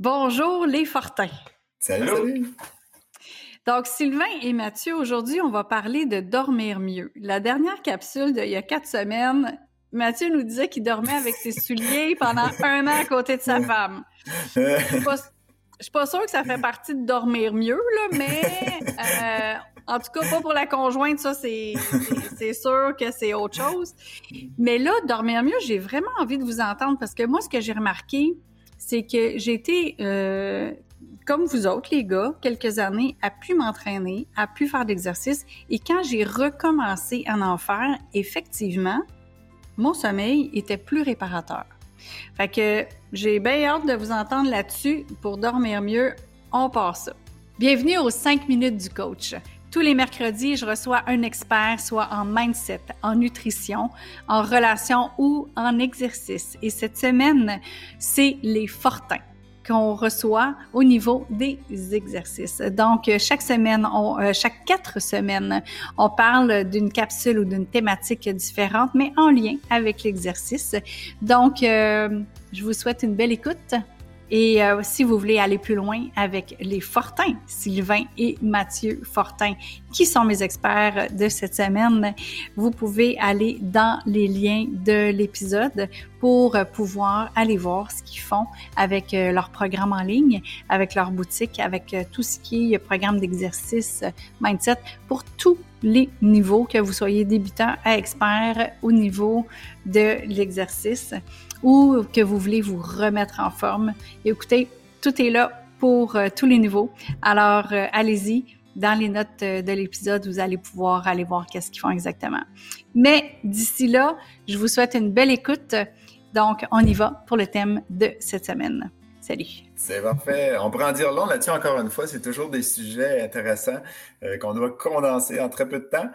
Bonjour les Fortins. Salut. Donc, Sylvain et Mathieu, aujourd'hui, on va parler de dormir mieux. La dernière capsule d'il y a quatre semaines, Mathieu nous disait qu'il dormait avec ses souliers pendant un an à côté de sa femme. Je suis pas, suis pas sûre que ça fait partie de dormir mieux, là, mais euh, en tout cas, pas pour la conjointe, ça, c'est sûr que c'est autre chose. Mais là, dormir mieux, j'ai vraiment envie de vous entendre parce que moi, ce que j'ai remarqué, c'est que j'ai été, euh, comme vous autres, les gars, quelques années, à pu m'entraîner, à pu faire d'exercice. Et quand j'ai recommencé à en faire, effectivement, mon sommeil était plus réparateur. Fait que j'ai bien hâte de vous entendre là-dessus. Pour dormir mieux, on passe ça. Bienvenue aux 5 minutes du coach. Tous les mercredis, je reçois un expert, soit en mindset, en nutrition, en relation ou en exercice. Et cette semaine, c'est les fortins qu'on reçoit au niveau des exercices. Donc, chaque semaine, euh, chaque quatre semaines, on parle d'une capsule ou d'une thématique différente, mais en lien avec l'exercice. Donc, euh, je vous souhaite une belle écoute. Et euh, si vous voulez aller plus loin avec les Fortins, Sylvain et Mathieu Fortin, qui sont mes experts de cette semaine, vous pouvez aller dans les liens de l'épisode pour pouvoir aller voir ce qu'ils font avec euh, leur programme en ligne, avec leur boutique, avec euh, tout ce qui est programme d'exercice, mindset, pour tous les niveaux, que vous soyez débutant à expert au niveau de l'exercice ou que vous voulez vous remettre en forme. écoutez, tout est là pour euh, tous les niveaux. Alors, euh, allez-y. Dans les notes euh, de l'épisode, vous allez pouvoir aller voir qu'est-ce qu'ils font exactement. Mais d'ici là, je vous souhaite une belle écoute. Donc, on y va pour le thème de cette semaine. Salut. C'est parfait. On en dire long là-dessus encore une fois. C'est toujours des sujets intéressants euh, qu'on doit condenser en très peu de temps.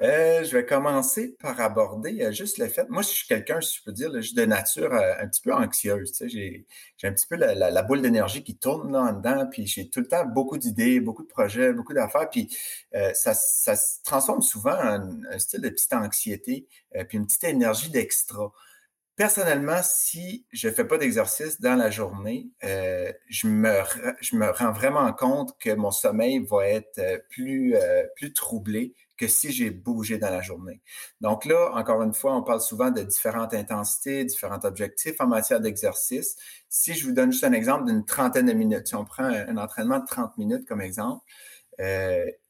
Euh, je vais commencer par aborder euh, juste le fait. Moi, je suis quelqu'un, si je peux dire, juste de nature un petit peu anxieuse. Sais, j'ai, un petit peu la, boule d'énergie qui tourne là en dedans, puis j'ai tout le temps beaucoup d'idées, beaucoup de projets, beaucoup d'affaires, puis ça, ça, se transforme souvent en un style de petite anxiété, puis une petite énergie d'extra personnellement, si je ne fais pas d'exercice dans la journée, euh, je, me, rends vraiment compte que mon sommeil va être euh, plus, euh, plus troublé que si j'ai bougé dans la journée. Donc là, encore une fois, on parle souvent de différentes intensités, différents objectifs en matière d'exercice. Si je vous donne juste un exemple d'une trentaine de minutes, si on prend un, entraînement de 30 minutes comme exemple,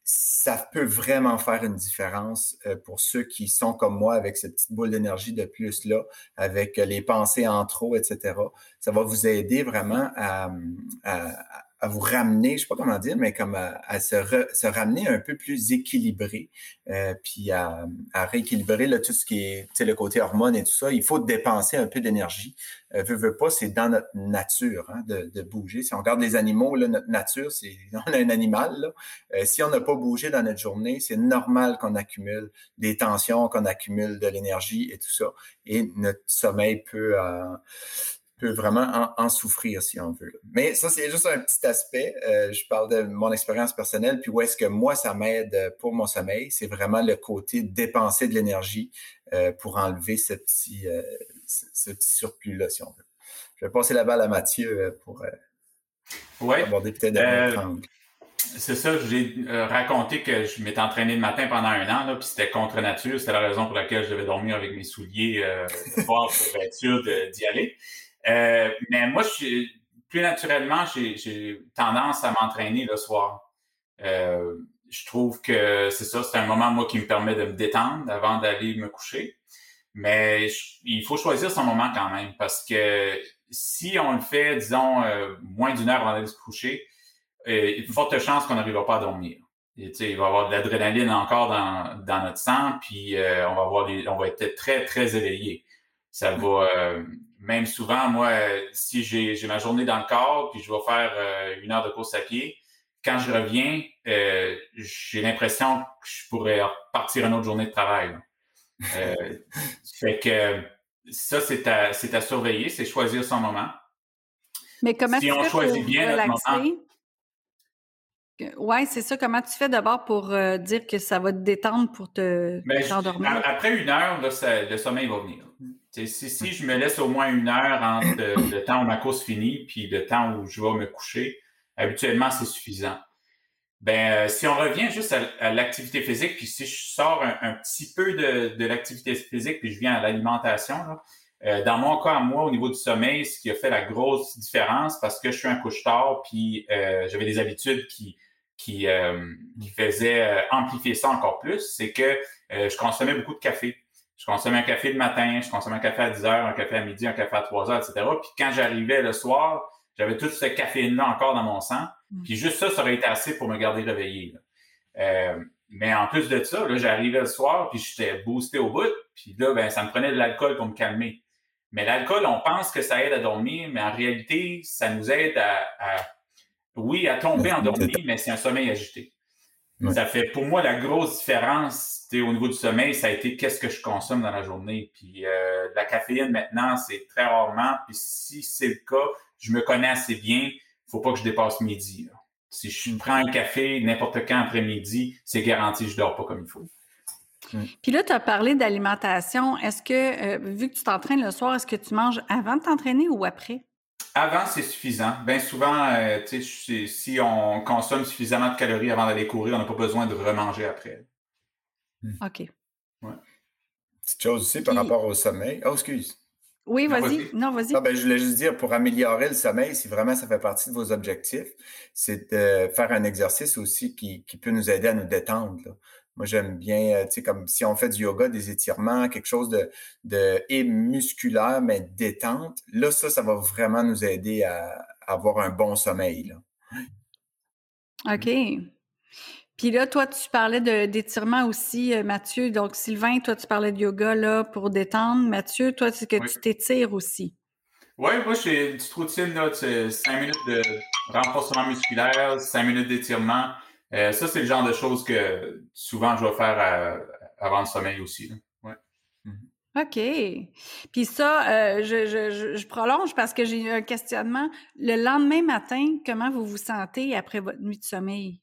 ça peut vraiment faire une différence euh, pour ceux qui sont comme moi avec cette petite boule d'énergie de plus là, avec euh, les pensées en trop, etc. Ça va vous aider vraiment à, à vous ramener, je sais pas comment dire, mais comme à, se, se, ramener un peu plus équilibré, euh, puis à, à, rééquilibrer là, tout ce qui est, le côté hormones et tout ça. Il faut dépenser un peu d'énergie. Euh, veut, veut pas, c'est dans notre nature hein, de, de, bouger. Si on regarde les animaux, là, notre nature, c'est on a un animal. Là. Euh, si on n'a pas bougé dans notre journée, c'est normal qu'on accumule des tensions, qu'on accumule de l'énergie et tout ça. Et notre sommeil peut euh, peut vraiment en, souffrir si on veut. Mais ça, c'est juste un petit aspect. Euh, je parle de mon expérience personnelle, puis où est-ce que moi, ça m'aide pour mon sommeil. C'est vraiment le côté dépenser de l'énergie euh, pour enlever ce petit, euh, ce, petit surplus-là, si on veut. Je vais passer la balle à Mathieu pour ouais. aborder peut-être un autre C'est ça, j'ai raconté que je m'étais entraîné le matin pendant un an, là, puis c'était contre nature. C'était la raison pour laquelle je devais dormir avec mes souliers euh, pour être sûr d'y aller. Euh, mais moi, je plus naturellement, j'ai tendance à m'entraîner le soir. Euh, je trouve que c'est ça, c'est un moment, moi, qui me permet de me détendre avant d'aller me coucher. Mais il faut choisir son moment quand même, parce que si on le fait, disons, euh, moins d'une heure avant d'aller se coucher, euh, il y a une forte chance qu'on n'arrivera pas à dormir. Et, il va y avoir de l'adrénaline encore dans, dans notre sang, puis euh, on va avoir on va être très, très éveillé. Ça va, même souvent, moi, si j'ai ma journée dans le corps, puis je vais faire euh, une heure de course à pied, quand je reviens, euh, j'ai l'impression que je pourrais partir une autre journée de travail. Euh, fait que ça, c'est à, à surveiller, c'est choisir son moment. Mais comment si tu on fais choisit bien relaxer? Oui, c'est ça. Comment tu fais d'abord pour dire que ça va te détendre pour te ben, t'endormir? Après une heure, le sommeil va venir. Si, si je me laisse au moins une heure entre le temps où ma course finit puis le temps où je vais me coucher, habituellement, c'est suffisant. Ben, euh, si on revient juste à, l'activité physique, puis si je sors un, petit peu de, de l'activité physique, puis je viens à l'alimentation, euh, dans mon cas, moi, au niveau du sommeil, ce qui a fait la grosse différence, parce que je suis un couche-tard, puis euh, j'avais des habitudes qui, qui, qui faisaient amplifier ça encore plus, c'est que je consommais beaucoup de café. Je consommais un café le matin, je consommais un café à 10 heures, un café à midi, un café à 3 heures, etc. Puis quand j'arrivais le soir, j'avais toute cette caféine-là encore dans mon sang. Mm. Puis juste ça, ça aurait été assez pour me garder réveillé. Euh, mais en plus de ça, là, j'arrivais le soir, puis j'étais boosté au bout. Puis là, ben, ça me prenait de l'alcool pour me calmer. Mais l'alcool, on pense que ça aide à dormir, mais en réalité, ça nous aide à, oui, à tomber endormi, mais c'est un sommeil agité. Ça fait pour moi la grosse différence au niveau du sommeil, ça a été qu'est-ce que je consomme dans la journée. Puis euh, la caféine maintenant, c'est très rarement. Puis si c'est le cas, je me connais assez bien. Faut pas que je dépasse midi. Si je prends un café n'importe quand après-midi, c'est garanti, je dors pas comme il faut. Puis là, tu as parlé d'alimentation. Est-ce que, euh, vu que tu t'entraînes le soir, est-ce que tu manges avant de t'entraîner ou après? Avant, c'est suffisant. Bien souvent, euh, si on consomme suffisamment de calories avant d'aller courir, on n'a pas besoin de remanger après. Hmm. OK. Ouais. Petite chose aussi par rapport au sommeil. Oh, excuse. Oui, vas-y. Non, vas-y. Ah, ben, je voulais juste dire, pour améliorer le sommeil, si vraiment ça fait partie de vos objectifs, c'est de faire un exercice aussi qui, qui peut nous aider à nous détendre. Moi, j'aime bien, euh, tu sais, comme si on fait du yoga, des étirements, quelque chose de, de et musculaire, mais détente. Là, ça, ça va vraiment nous aider à, avoir un bon sommeil. Là. OK. Puis là, toi, tu parlais d'étirement aussi, euh, Mathieu. Donc, Sylvain, toi, tu parlais de yoga là, pour détendre. Mathieu, toi, c'est que tu t'étires aussi. Oui, moi, j'ai une petite routine, là, cinq minutes de renforcement musculaire, cinq minutes d'étirement. Euh, ça, c'est le genre de choses que souvent je vais faire euh, avant le sommeil aussi. Ouais. Mm-hmm. OK. Puis ça, je, je, je, prolonge parce que j'ai un questionnement. Le lendemain matin, comment vous vous sentez après votre nuit de sommeil?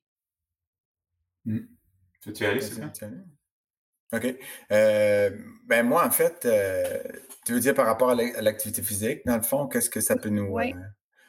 Mmh. Tu aller, c'est OK. Euh, ben moi, en fait, euh, tu veux dire par rapport à l'activité physique, dans le fond, qu'est-ce que ça peut nous. Oui.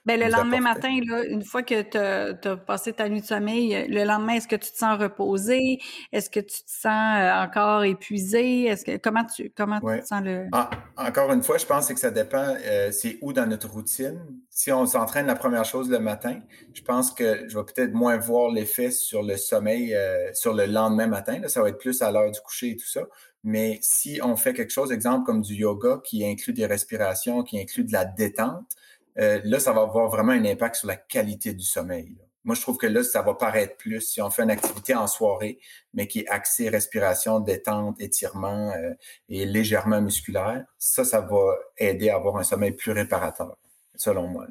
Euh, ben, le lendemain matin, là, une fois que tu as, passé ta nuit de sommeil, le lendemain, est-ce que tu te sens reposé? Est-ce que tu te sens encore épuisé? Est-ce que comment tu comment tu te sens le. Ah, encore une fois, je pense que ça dépend c'est où dans notre routine. Si on s'entraîne la première chose le matin, je pense que je vais peut-être moins voir l'effet sur le sommeil sur le lendemain matin. ça va être plus à l'heure du coucher et tout ça. Mais si on fait quelque chose, exemple comme du yoga qui inclut des respirations, qui inclut de la détente, euh, là, ça va avoir vraiment un impact sur la qualité du sommeil. Moi, je trouve que là, ça va paraître plus si on fait une activité en soirée, mais qui est axée respiration, détente, étirement euh, et légèrement musculaire. Ça, ça va aider à avoir un sommeil plus réparateur, selon moi.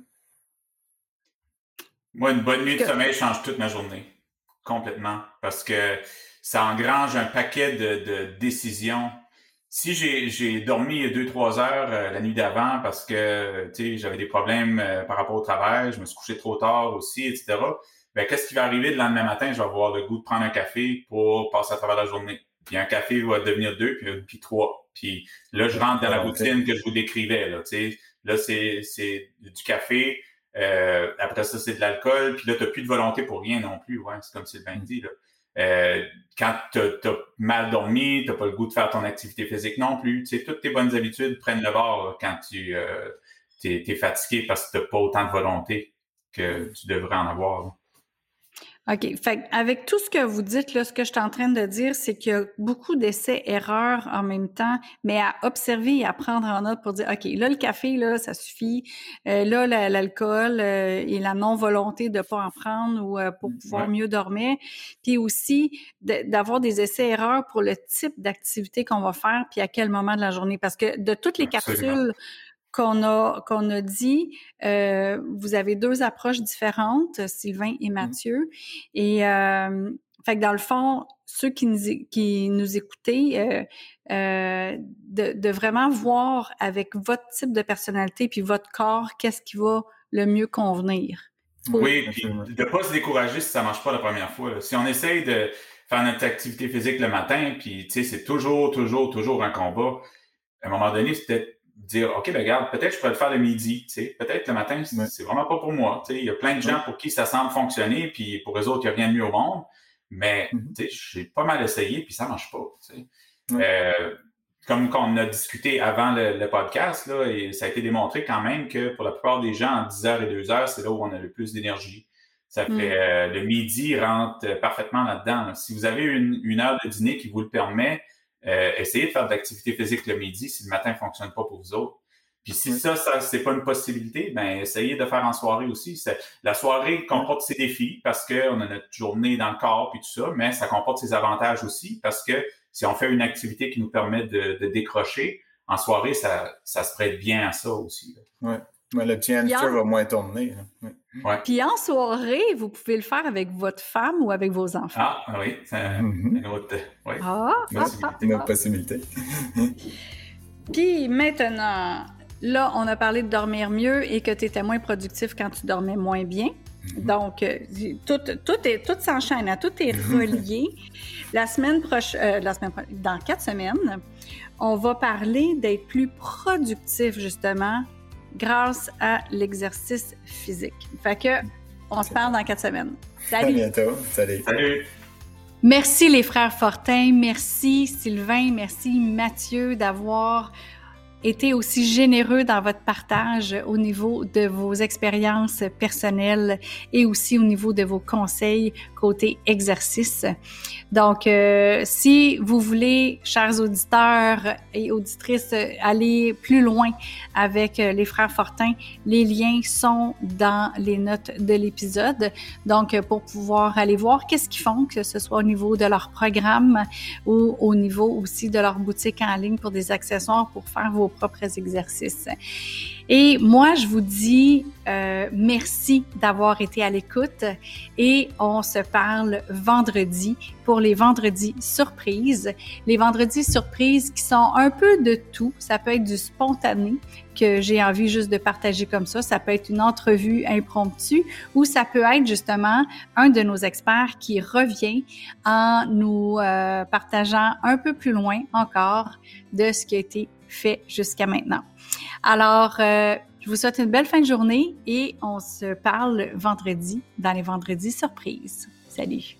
Moi, une bonne nuit de sommeil change toute ma journée, complètement, parce que ça engrange un paquet de décisions si j'ai dormi deux, trois heures euh, la nuit d'avant parce que j'avais des problèmes euh, par rapport au travail, je me suis couché trop tard aussi, etc. Ben, qu'est-ce qui va arriver le lendemain matin? Je vais avoir le goût de prendre un café pour passer à travers la journée. Puis un café va devenir deux, puis, puis trois. Puis là, je rentre dans la ah, routine que je vous décrivais. Là, là c'est du café. Euh, après ça, c'est de l'alcool. Puis là, tu n'as plus de volonté pour rien non plus. Ouais, c'est comme Sylvain dit. Là. Euh, quand tu as, mal dormi, tu n'as pas le goût de faire ton activité physique non plus. Tu sais, toutes tes bonnes habitudes prennent le bord quand tu euh, es, fatigué parce que tu n'as pas autant de volonté que tu devrais en avoir. OK. Fait avec tout ce que vous dites, là, ce que je suis en train de dire, c'est qu'il y a beaucoup d'essais-erreurs en même temps, mais à observer et à prendre en note pour dire, OK, là, le café, là, ça suffit. Euh, là, l'alcool euh, et la non-volonté de pas en prendre ou euh, pour pouvoir mieux dormir. Puis aussi, d'avoir des essais-erreurs pour le type d'activité qu'on va faire, puis à quel moment de la journée. Parce que de toutes les capsules qu'on a qu'on a dit, euh, vous avez deux approches différentes, Sylvain et mmh. Mathieu, et euh, fait que dans le fond, ceux qui nous qui nous écoutaient, euh, euh, de, de, vraiment voir avec votre type de personnalité puis votre corps, qu'est-ce qui va le mieux convenir. Oui, puis de pas se décourager si ça marche pas la première fois. Si on essaye de faire notre activité physique le matin, puis tu sais, c'est toujours, toujours, toujours un combat. À un moment donné, c'est peut-être dire, OK, ben regarde, peut-être je pourrais le faire le midi, tu sais, peut-être le matin, c'est vraiment pas pour moi. Tu sais, il y a plein de gens pour qui ça semble fonctionner, puis pour eux autres, il n'y a rien de mieux au monde. Mais, tu sais, j'ai pas mal essayé, puis ça marche pas, tu sais. Euh, comme on a discuté avant le, podcast, là, et ça a été démontré quand même que pour la plupart des gens, en 10 heures et 2 heures, c'est là où on a le plus d'énergie. Ça mm. fait euh, le midi rentre parfaitement là-dedans. Si vous avez une, une, heure de dîner qui vous le permet, euh, essayez de faire de l'activité physique le midi si le matin ne fonctionne pas pour vous autres. Puis si ça, ça c'est pas une possibilité, ben essayez de faire en soirée aussi. La soirée comporte ses défis parce qu'on a notre journée dans le corps puis tout ça, mais ça comporte ses avantages aussi parce que si on fait une activité qui nous permet de, décrocher, en soirée, ça, ça se prête bien à ça aussi. Le petit hamster va moins tourner. Ouais. Puis en soirée, vous pouvez le faire avec votre femme ou avec vos enfants. Ah, oui, c'est une autre, ouais. ah, une autre possibilité. Puis maintenant, là, on a parlé de dormir mieux et que tu étais moins productif quand tu dormais moins bien. Mm-hmm. Donc, euh, tout, tout, est, tout s'enchaîne, hein, tout est mm-hmm. relié. la semaine prochaine, euh, la semaine dans quatre semaines, on va parler d'être plus productif, justement, grâce à l'exercice physique. Fait que, on se parle dans quatre semaines. Salut! À bientôt. Salut! Salut! Merci les frères Fortin, merci Sylvain, merci Mathieu d'avoir été aussi généreux dans votre partage au niveau de vos expériences personnelles et aussi au niveau de vos conseils côté exercice. Donc, euh, si vous voulez, chers auditeurs et auditrices, aller plus loin avec euh, les frères Fortin, les liens sont dans les notes de l'épisode. Donc, pour pouvoir aller voir qu'est-ce qu'ils font, que ce soit au niveau de leur programme ou au niveau aussi de leur boutique en ligne pour des accessoires pour faire propres exercices. Et moi, je vous dis euh, merci d'avoir été à l'écoute et on se parle vendredi pour les vendredis surprises. Les vendredis surprises qui sont un peu de tout. Ça peut être du spontané que j'ai envie juste de partager comme ça. Ça peut être une entrevue impromptue ou ça peut être justement un de nos experts qui revient en nous euh, partageant un peu plus loin encore de ce qui a été fait jusqu'à maintenant. Alors, euh, je vous souhaite une belle fin de journée et on se parle vendredi dans les vendredis surprises. Salut!